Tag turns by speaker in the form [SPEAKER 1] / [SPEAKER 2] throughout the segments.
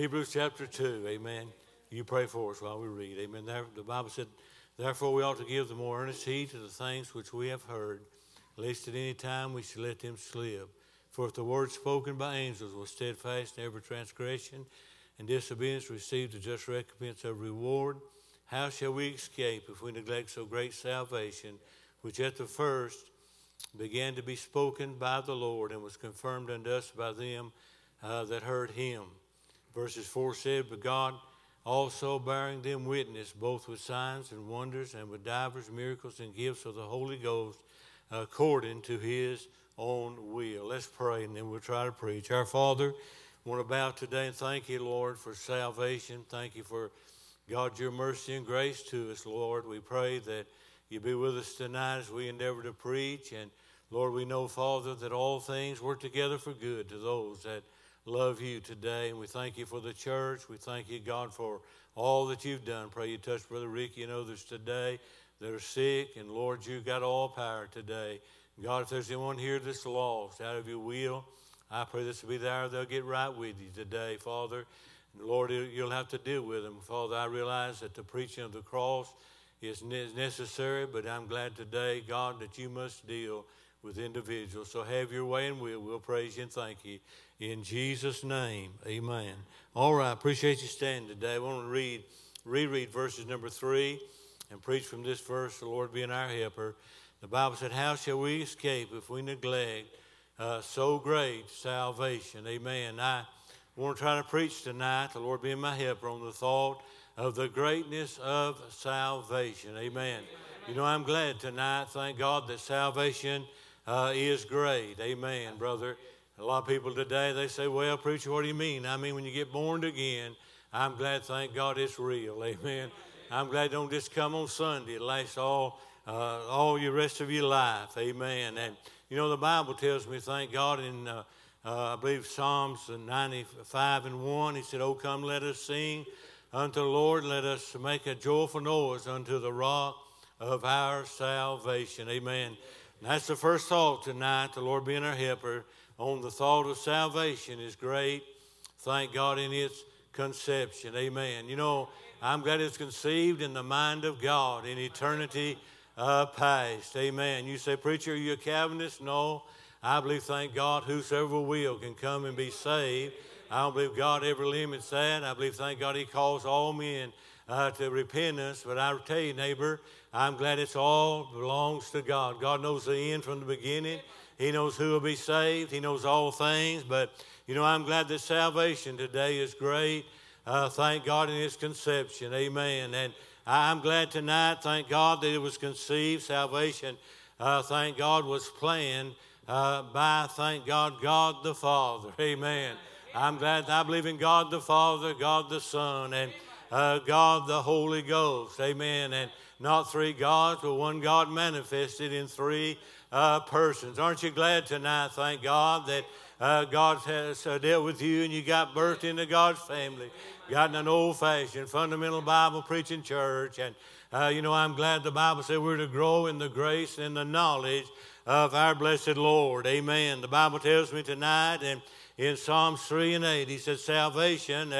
[SPEAKER 1] Hebrews chapter 2, amen. You pray for us while we read, amen. There, the Bible said, Therefore we ought to give the more earnest heed to the things which we have heard, lest at any time we should let them slip. For if the word spoken by angels was steadfast in every transgression, and disobedience received the just recompense of reward, how shall we escape if we neglect so great salvation, which at the first began to be spoken by the Lord and was confirmed unto us by them uh, that heard him? Verses 4 said, But God also bearing them witness, both with signs and wonders and with divers miracles and gifts of the Holy Ghost, according to his own will. Let's pray and then we'll try to preach. Our Father, I want to bow today and thank you, Lord, for salvation. Thank you for, God, your mercy and grace to us, Lord. We pray that you be with us tonight as we endeavor to preach. And Lord, we know, Father, that all things work together for good to those that love you today. And we thank you for the church. We thank you, God, for all that you've done. Pray you touch Brother Ricky and others today that are sick. And Lord, you've got all power today. God, if there's anyone here that's lost out of your will, I pray this will be there. They'll get right with you today, Father. And Lord, you'll have to deal with them. Father, I realize that the preaching of the cross is necessary, but I'm glad today, God, that you must deal with individuals. So have your way and we'll, we'll praise you and thank you. In Jesus' name, amen. All right, appreciate you standing today. I want to read, reread verses number three and preach from this verse, the Lord being our helper. The Bible said, How shall we escape if we neglect uh, so great salvation? Amen. I want to try to preach tonight, the Lord being my helper, on the thought of the greatness of salvation. Amen. You know, I'm glad tonight, thank God, that salvation uh, is great. Amen, brother. A lot of people today, they say, well, preacher, what do you mean? I mean, when you get born again, I'm glad, thank God, it's real. Amen. I'm glad don't just come on Sunday. It lasts all, uh, all your rest of your life. Amen. And, you know, the Bible tells me, thank God, in, uh, uh, I believe, Psalms 95 and 1, he said, Oh, come, let us sing unto the Lord. Let us make a joyful noise unto the rock of our salvation. Amen. And that's the first thought tonight, the Lord being our helper on the thought of salvation is great. Thank God in its conception. Amen. You know, I'm glad it's conceived in the mind of God in eternity uh, past. Amen. You say, Preacher, are you a Calvinist? No. I believe, thank God, whosoever will can come and be saved. I don't believe God ever limits that. I believe, thank God, He calls all men uh, to repentance. But I tell you, neighbor, I'm glad it's all belongs to God. God knows the end from the beginning. He knows who will be saved. He knows all things. But, you know, I'm glad that salvation today is great. Uh, thank God in His conception. Amen. And I'm glad tonight, thank God, that it was conceived. Salvation, uh, thank God, was planned uh, by, thank God, God the Father. Amen. I'm glad I believe in God the Father, God the Son, and uh, God the Holy Ghost. Amen. And not three gods, but one God manifested in three uh, persons. Aren't you glad tonight, thank God, that uh, God has uh, dealt with you and you got birthed into God's family, got in an old fashioned fundamental Bible preaching church. And, uh, you know, I'm glad the Bible said we're to grow in the grace and the knowledge of our blessed Lord. Amen. The Bible tells me tonight and in Psalms 3 and 8, he says, Salvation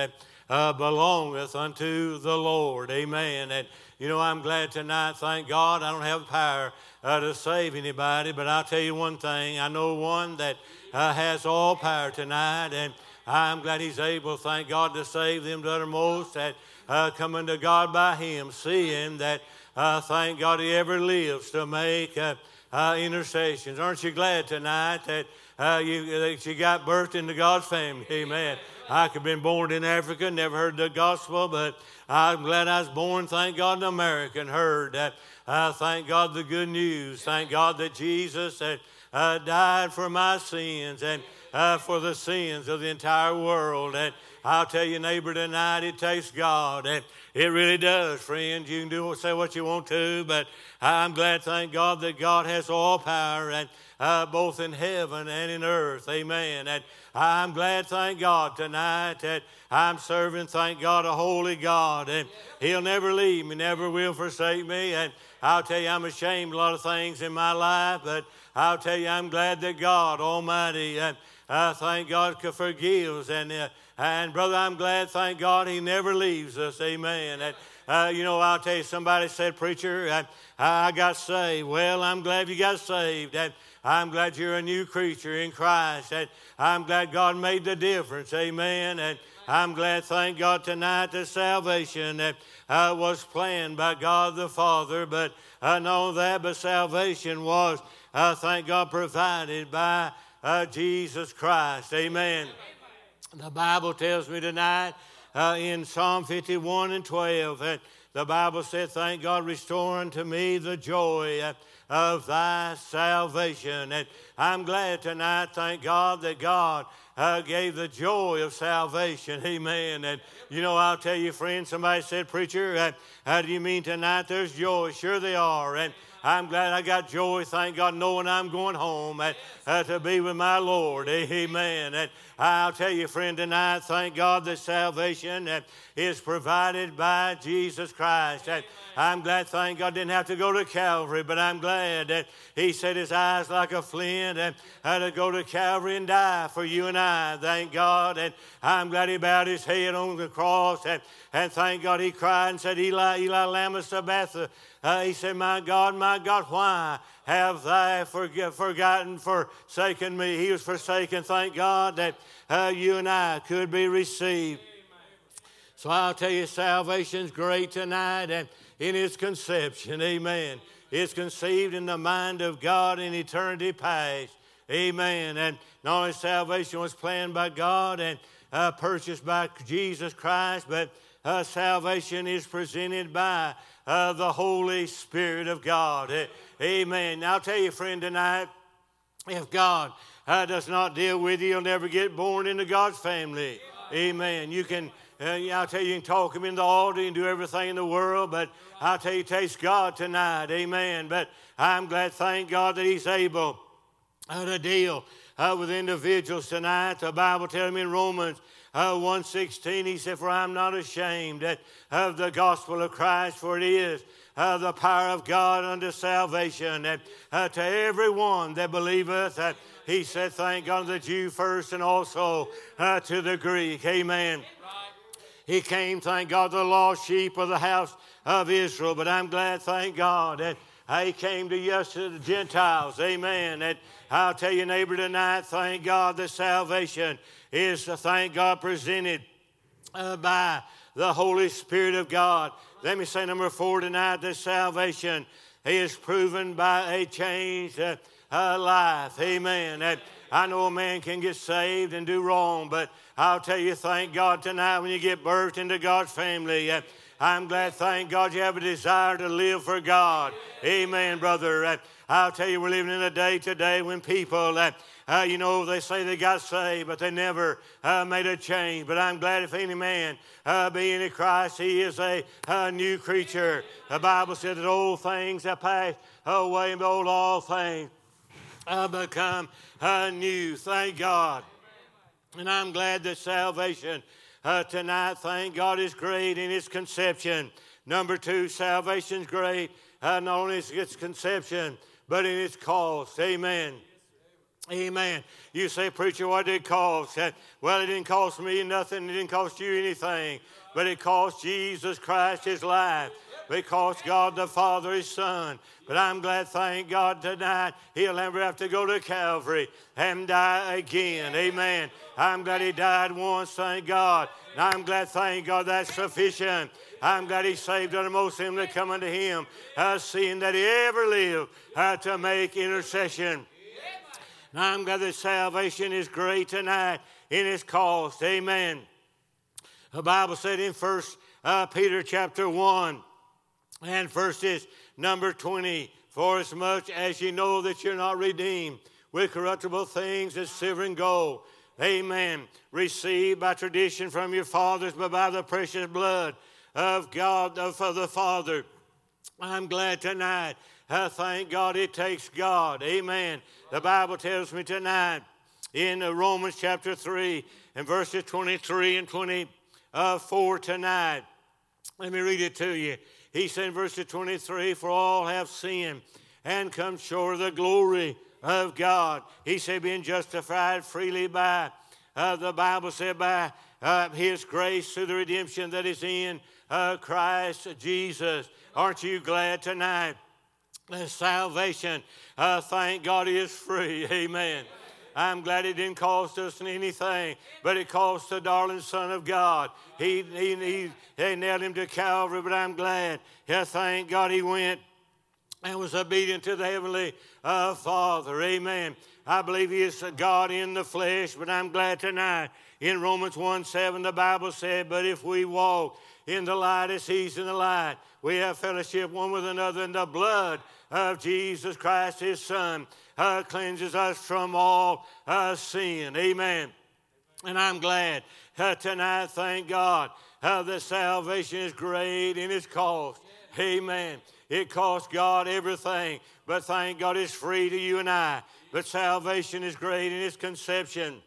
[SPEAKER 1] uh, belongeth unto the Lord. Amen. And, you know, I'm glad tonight, thank God, I don't have power uh, to save anybody, but I'll tell you one thing. I know one that uh, has all power tonight, and I'm glad he's able, thank God, to save them to uttermost that uh, come unto God by him, seeing that, uh, thank God, he ever lives to make uh, uh, intercessions. Aren't you glad tonight that you, that you got birthed into God's family? Amen. I could have been born in Africa, never heard the gospel, but I'm glad I was born, thank God, in America and heard that uh, thank God the good news. Thank God that Jesus had uh, died for my sins and uh, for the sins of the entire world. And I'll tell you, neighbor, tonight it takes God. And it really does, friends. You can do say what you want to, but I'm glad, thank God, that God has all power and uh, both in heaven and in earth. Amen. And I'm glad, thank God, tonight that I'm serving, thank God, a holy God. And He'll never leave me, never will forsake me. And I'll tell you, I'm ashamed a lot of things in my life, but I'll tell you, I'm glad that God Almighty, uh, I thank God, forgives and uh, And brother, I'm glad, thank God, He never leaves us. Amen. And, uh, you know, I'll tell you, somebody said, Preacher, I, I got saved. Well, I'm glad you got saved. And I'm glad you're a new creature in Christ. And I'm glad God made the difference. Amen. And I'm glad, thank God, tonight that salvation that uh, was planned by God the Father. But I know that, but salvation was, uh, thank God, provided by uh, Jesus Christ. Amen. The Bible tells me tonight uh, in Psalm 51 and 12 that the Bible said, Thank God, restore unto me the joy of thy salvation. And I'm glad tonight, thank God, that God uh, gave the joy of salvation. Amen. And you know, I'll tell you, friend, somebody said, Preacher, uh, how do you mean tonight there's joy? Sure, they are. And I'm glad I got joy, thank God, knowing I'm going home uh, uh, to be with my Lord. Amen. And I'll tell you, friend, tonight, thank God that salvation uh, is provided by Jesus Christ. And I'm glad, thank God, didn't have to go to Calvary, but I'm glad that He set His eyes like a flint and had to go to Calvary and die for you and I. Thank God. And I'm glad He bowed His head on the cross and, and thank God He cried and said, Eli, Eli, Lama Sabbathah. Uh, he said, My God, my God, why have thou forgotten, forsaken me? He was forsaken. Thank God that uh, you and I could be received. So I'll tell you, salvation's great tonight. And in its conception. Amen. It's conceived in the mind of God in eternity past. Amen. And not only salvation was planned by God and uh, purchased by Jesus Christ, but uh, salvation is presented by uh, the Holy Spirit of God. Amen. Now, I'll tell you, friend, tonight, if God uh, does not deal with you, you'll never get born into God's family. Amen. You can uh, I'll tell you, you can talk him in the altar and do everything in the world, but I'll tell you, taste God tonight. Amen. But I'm glad, thank God, that He's able uh, to deal uh, with individuals tonight. The Bible tells me in Romans uh, 1.16, He said, For I'm not ashamed of the gospel of Christ, for it is uh, the power of God unto salvation and uh, to everyone that believeth. Uh, he said, Thank God, the Jew first and also uh, to the Greek. Amen. He came, thank God, the lost sheep of the house of Israel. But I'm glad, thank God, that he came to us to the Gentiles. Amen. And I'll tell you, neighbor, tonight, thank God that salvation is, the thank God, presented uh, by the Holy Spirit of God. Let me say number four tonight that salvation is proven by a changed uh, uh, life. Amen. That I know a man can get saved and do wrong, but I'll tell you, thank God tonight when you get birthed into God's family. Uh, I'm glad, thank God, you have a desire to live for God. Amen, brother. Uh, I'll tell you, we're living in a day today when people, uh, uh, you know, they say they got saved, but they never uh, made a change. But I'm glad if any man uh, be in Christ, he is a, a, new creature. The Bible said that old things have passed away, and behold, all things have become new. Thank God. And I'm glad that salvation uh, tonight, thank God, is great in its conception. Number two, salvation's great uh, not only in its conception, but in its cost. Amen. Amen. You say, preacher, what did it cost? Uh, well, it didn't cost me nothing. It didn't cost you anything. But it cost Jesus Christ his life because God the Father is Son. But I'm glad, thank God, tonight he'll never have to go to Calvary and die again. Amen. I'm glad he died once, thank God. And I'm glad, thank God, that's sufficient. I'm glad he saved uttermost him that come unto him, uh, seeing that he ever lived uh, to make intercession. And I'm glad that salvation is great tonight in its cost. Amen. The Bible said in First uh, Peter chapter 1, and first is number 20. For as much as you know that you're not redeemed with corruptible things as silver and gold, amen, received by tradition from your fathers, but by the precious blood of God, of the Father. I'm glad tonight. I thank God it takes God. Amen. The Bible tells me tonight in uh, Romans chapter 3 and verses 23 and 24 uh, tonight. Let me read it to you. He said in verse 23, For all have sinned and come short of the glory of God. He said, being justified freely by Uh, the Bible said, by uh, His grace through the redemption that is in uh, Christ Jesus. Aren't you glad tonight? salvation, uh, thank God, is free. Amen. I'm glad it didn't cost us anything, but it cost the darling Son of God. He, he, he, they nailed him to Calvary, but I'm glad. Yeah, thank God he went and was obedient to the Heavenly uh, Father. Amen. I believe he is God in the flesh, but I'm glad tonight. In Romans 1 7, the Bible said, But if we walk in the light as he's in the light, we have fellowship one with another in the blood of Jesus Christ, his Son, uh, cleanses us from all uh, sin. Amen. And I'm glad uh, tonight, thank God, uh, that salvation is great in its cost. Amen. It cost God everything, but thank God it's free to you and I. But salvation is great in its conception.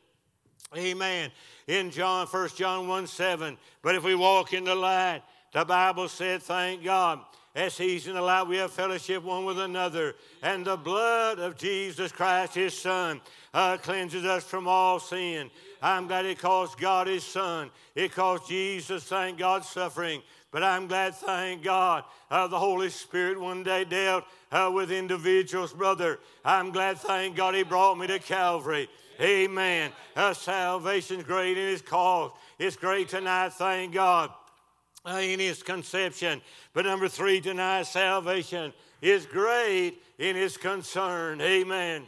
[SPEAKER 1] Amen. In John, 1 John 1 7, but if we walk in the light, the Bible said, thank God, as He's in the light, we have fellowship one with another. And the blood of Jesus Christ, His Son, uh, cleanses us from all sin. I'm glad it cost God His Son. It cost Jesus, thank God, suffering. But I'm glad, thank God, uh, the Holy Spirit one day dealt uh, with individuals, brother. I'm glad, thank God, He brought me to Calvary. Amen. Uh, salvation's great in His cause. It's great tonight, thank God. Uh, in his conception. But number three, deny salvation is great in his concern. Amen.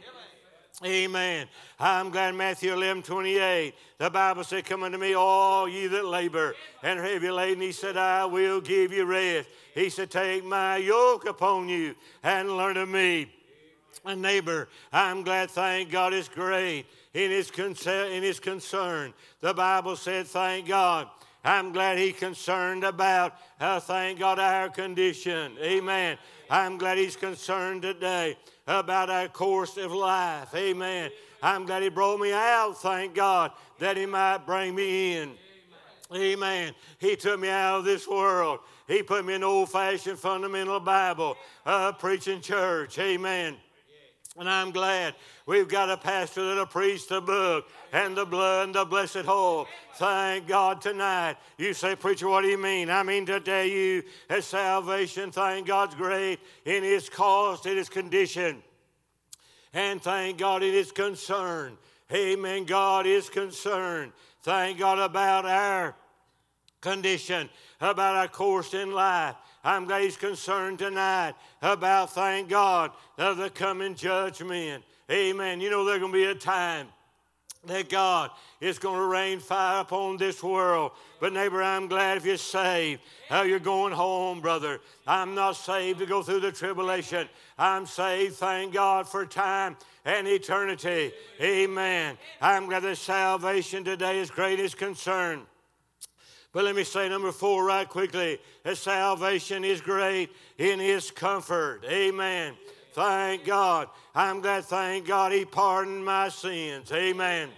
[SPEAKER 1] Amen. I'm glad Matthew 11, 28, the Bible said, Come unto me, all ye that labor and are heavy laden. He said, I will give you rest. He said, Take my yoke upon you and learn of me. A neighbor, I'm glad, thank God, is great in his, concern, in his concern. The Bible said, Thank God I'm glad He's concerned about, uh, thank God, our condition. Amen. I'm glad He's concerned today about our course of life. Amen. I'm glad He brought me out, thank God, that He might bring me in. Amen. He took me out of this world. He put me in old fashioned fundamental Bible uh, preaching church. Amen. And I'm glad we've got a pastor that'll preach the book and the blood and the blessed hope. Thank God tonight. You say, Preacher, what do you mean? I mean to tell you that salvation, thank God's great in its cost, in its condition. And thank God in its concern. Amen. God is concerned. Thank God about our condition, about our course in life. I'm glad he's concerned tonight about, thank God, of the coming judgment. Amen. You know, there's going to be a time that God is going to rain fire upon this world. But, neighbor, I'm glad if you're saved. How you're going home, brother. I'm not saved to go through the tribulation. I'm saved, thank God, for time and eternity. Amen. I'm glad that salvation today is greatest concern. But let me say number four right quickly that salvation is great in his comfort. Amen. Thank God. I'm glad, thank God, he pardoned my sins. Amen.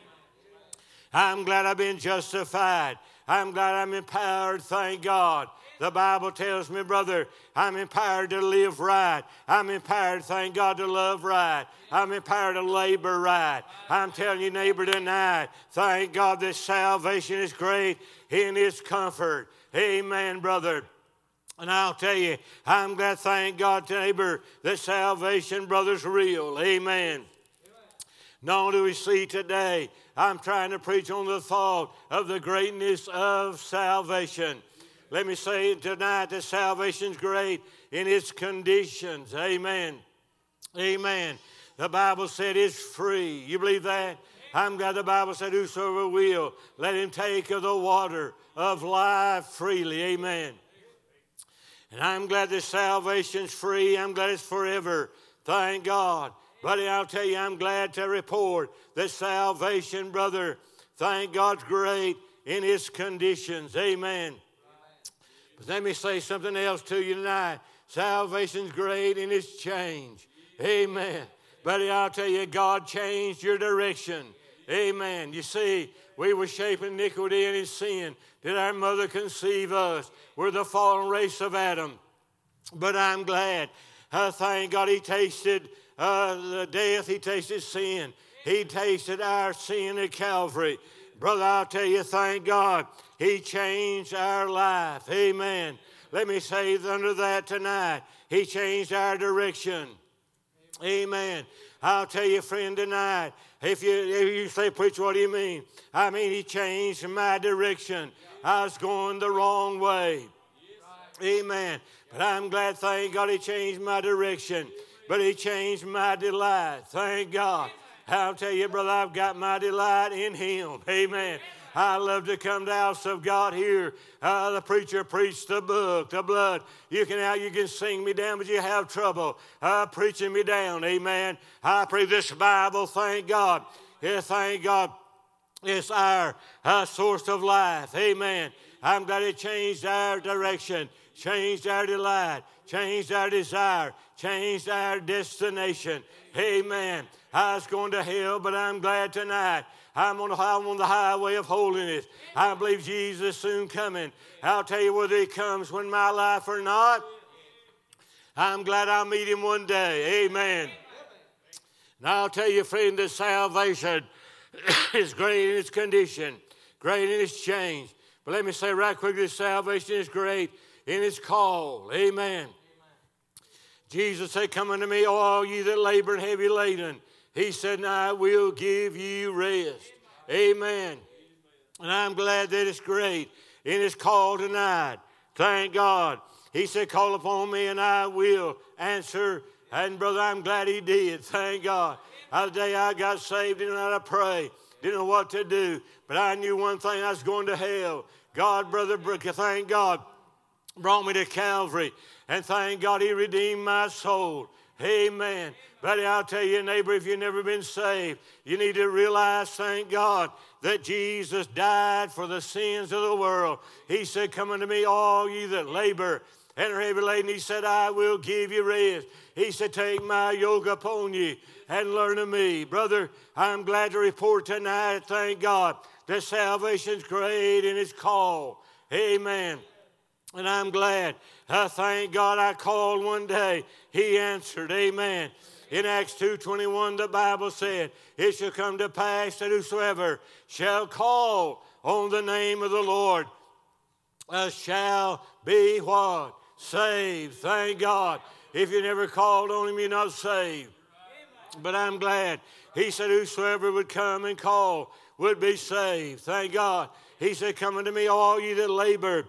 [SPEAKER 1] I'm glad I've been justified. I'm glad I'm empowered, thank God. The Bible tells me, brother, I'm empowered to live right. I'm empowered, thank God, to love right. I'm empowered to labor right. I'm telling you, neighbor, tonight, thank God that salvation is great in His comfort. Amen, brother. And I'll tell you, I'm glad, thank God, neighbor, that salvation, brother's real. Amen. Not do we see today, I'm trying to preach on the thought of the greatness of salvation. Let me say tonight that salvation's great in its conditions. Amen. Amen. The Bible said it's free. You believe that? I'm glad the Bible said, Whosoever will, let him take of the water of life freely. Amen. And I'm glad that salvation's free. I'm glad it's forever. Thank God. Buddy, I'll tell you, I'm glad to report that salvation, brother, thank God's great in its conditions. Amen. But let me say something else to you tonight. Salvation's great in its change. Amen. Buddy, I'll tell you, God changed your direction. Amen. You see, we were shaped in iniquity and in sin. Did our mother conceive us? We're the fallen race of Adam. But I'm glad. Uh, thank God he tasted uh, the death, he tasted sin. He tasted our sin at Calvary. Brother, I'll tell you, thank God, He changed our life. Amen. Let me say under that tonight, He changed our direction. Amen. I'll tell you, friend, tonight, if you, if you say, Preacher, what do you mean? I mean, He changed my direction. I was going the wrong way. Amen. But I'm glad, thank God, He changed my direction. But He changed my delight. Thank God. I'll tell you, brother, I've got my delight in Him. Amen. I love to come to house of God here. Uh, the preacher preached the book, the blood. You can now you can sing me down, but you have trouble uh, preaching me down. Amen. I pray this Bible. Thank God. Yeah, thank God. It's our uh, source of life. Amen. I'm glad it changed our direction, changed our delight, changed our desire, changed our destination. Amen. I was going to hell, but I'm glad tonight. I'm on, the, I'm on the highway of holiness. I believe Jesus is soon coming. I'll tell you whether he comes when my life or not. I'm glad I'll meet him one day. Amen. Now I'll tell you, friend, that salvation is great in its condition, great in its change. But let me say right quick this salvation is great in its call. Amen. Jesus said, Come unto me, all ye that labor and heavy laden. He said, and I will give you rest. Amen. And I'm glad that it's great in His call tonight. Thank God. He said, Call upon me and I will answer. And brother, I'm glad He did. Thank God. The day I got saved, didn't know how to pray, didn't know what to do. But I knew one thing I was going to hell. God, brother thank God, brought me to Calvary. And thank God He redeemed my soul. Amen. Buddy, I'll tell you, neighbor, if you've never been saved, you need to realize, thank God, that Jesus died for the sins of the world. He said, Come unto me, all ye that labor and are heavy laden. He said, I will give you rest. He said, Take my yoke upon you and learn of me. Brother, I'm glad to report tonight, thank God, that salvation's great in its call. Amen. And I'm glad. I thank God I called one day. He answered. Amen. In Acts 2.21, the Bible said, It shall come to pass that whosoever shall call on the name of the Lord uh, shall be what? Saved. Thank God. If you never called on him, you're not saved. But I'm glad. He said, Whosoever would come and call would be saved. Thank God. He said, Come unto me, all you that labor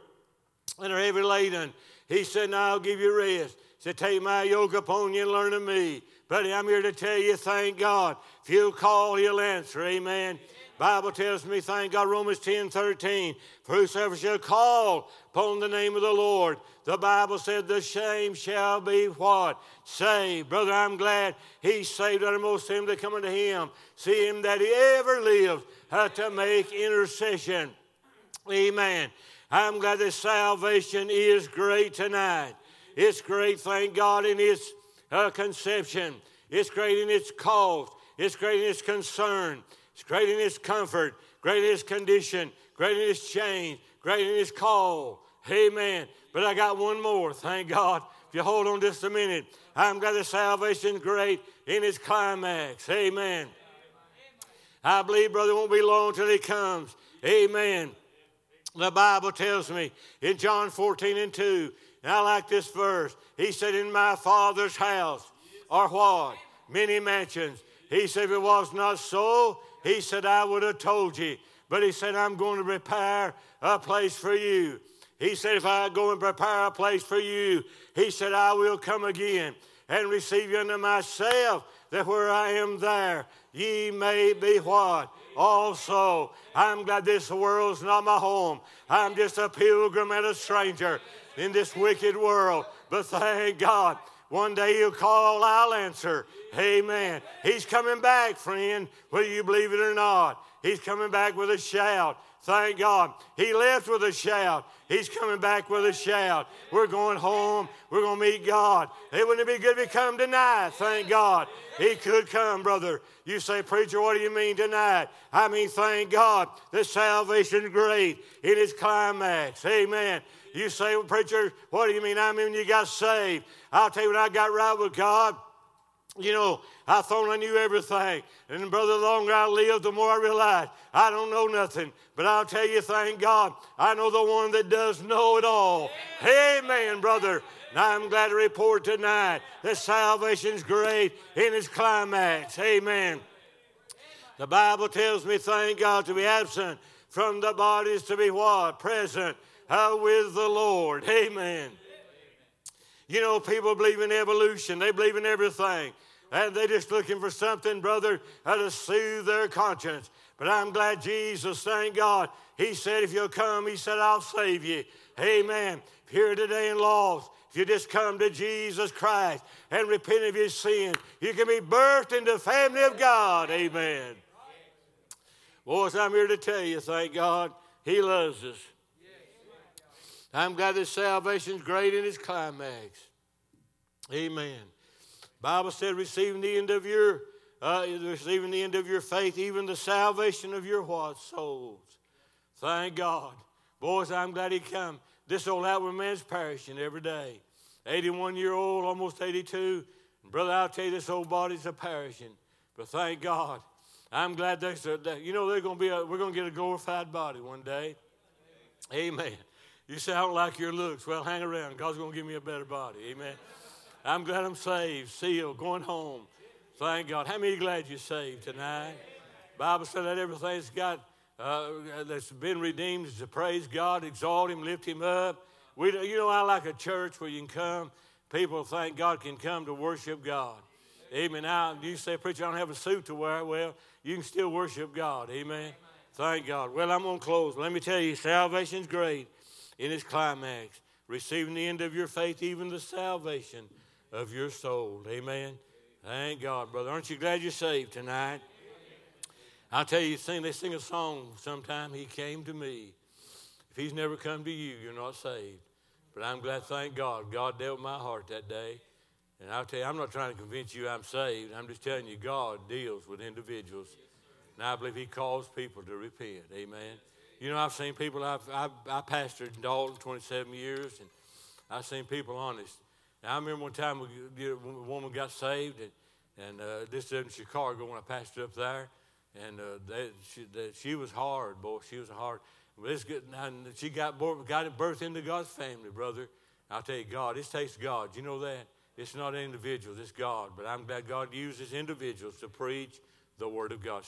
[SPEAKER 1] and are heavy laden. He said, Now I'll give you rest. He said, Take my yoke upon you and learn of me. Buddy, I'm here to tell you, thank God. If you'll call, he'll answer. Amen. Bible tells me, thank God, Romans 10 13. For whosoever shall call upon the name of the Lord, the Bible said, the shame shall be what? Saved. Brother, I'm glad he saved uttermost him that come unto him. See him that he ever lived uh, to make intercession. Amen. I'm glad that salvation is great tonight. It's great, thank God, in its uh, conception. It's great in its cause. It's great in its concern. It's great in its comfort. Great in its condition. Great in its change. Great in its call. Amen. But I got one more, thank God. If you hold on just a minute, I'm glad that salvation's great in its climax. Amen. I believe, brother, it won't be long till he comes. Amen. The Bible tells me in John 14 and 2, and I like this verse. He said, In my Father's house are what? Many mansions. He said, If it was not so, he said, I would have told you. But he said, I'm going to prepare a place for you. He said, If I go and prepare a place for you, he said, I will come again and receive you unto myself, that where I am there, ye may be what? Also, I'm glad this world's not my home. I'm just a pilgrim and a stranger in this wicked world. But thank God, one day he'll call, I'll answer. Amen. He's coming back, friend, whether you believe it or not. He's coming back with a shout. Thank God. He left with a shout. He's coming back with a shout. We're going home. We're going to meet God. It wouldn't be good if he come tonight. Thank God. He could come, brother. You say, Preacher, what do you mean tonight? I mean, thank God that salvation great in its climax. Amen. You say, well, Preacher, what do you mean? I mean, you got saved. I'll tell you, when I got right with God, you know, I thought I knew everything. And brother, the longer I live, the more I realize I don't know nothing. But I'll tell you, thank God, I know the one that does know it all. Amen, brother. And I'm glad to report tonight that salvation's great in its climax. Amen. The Bible tells me, thank God, to be absent from the bodies to be what? Present uh, with the Lord. Amen. You know, people believe in evolution, they believe in everything. And they're just looking for something, brother, uh, to soothe their conscience. But I'm glad Jesus, thank God, He said, if you'll come, He said, I'll save you. Amen. Here today in lost, if you just come to Jesus Christ and repent of your sin, you can be birthed into the family of God. Amen. Boys, I'm here to tell you, thank God, He loves us. I'm glad that salvation's great in its climax. Amen. Bible said, receiving the end of your uh, receiving the end of your faith, even the salvation of your what souls. Thank God, boys. I'm glad He come. This old outward man's perishing every day. 81 year old, almost 82. Brother, I'll tell you, this old body's a perishing. But thank God, I'm glad there's a, you know, they're to be a, we're going to get a glorified body one day. Amen. You say, I don't like your looks. Well, hang around. God's going to give me a better body. Amen. I'm glad I'm saved, sealed, going home. Thank God. How many glad you're saved tonight? Bible said that everything's got uh, that's been redeemed is to praise God, exalt Him, lift Him up. We, you know, I like a church where you can come. People thank God can come to worship God. Amen. Now, you say, preacher, I don't have a suit to wear. Well, you can still worship God. Amen. Thank God. Well, I'm going to close. Let me tell you, salvation's great in its climax. Receiving the end of your faith, even the salvation of your soul. Amen. Thank God, brother. Aren't you glad you're saved tonight? I'll tell you, sing, they sing a song sometime, He came to me. If He's never come to you, you're not saved. But I'm glad, thank God, God dealt with my heart that day. And I'll tell you, I'm not trying to convince you I'm saved. I'm just telling you, God deals with individuals. And I believe He calls people to repent. Amen. You know, I've seen people, I've, I've, I pastored in Dalton 27 years, and I've seen people honest. Now, I remember one time a woman got saved, and, and uh, this is in Chicago when I pastored up there. And uh, they, she, they, she was hard, boy. She was hard. It's. And she got, born, got birth into God's family, brother. I'll tell you, God, it takes God. You know that? It's not individuals, it's God. But I'm glad God uses individuals to preach the Word of God.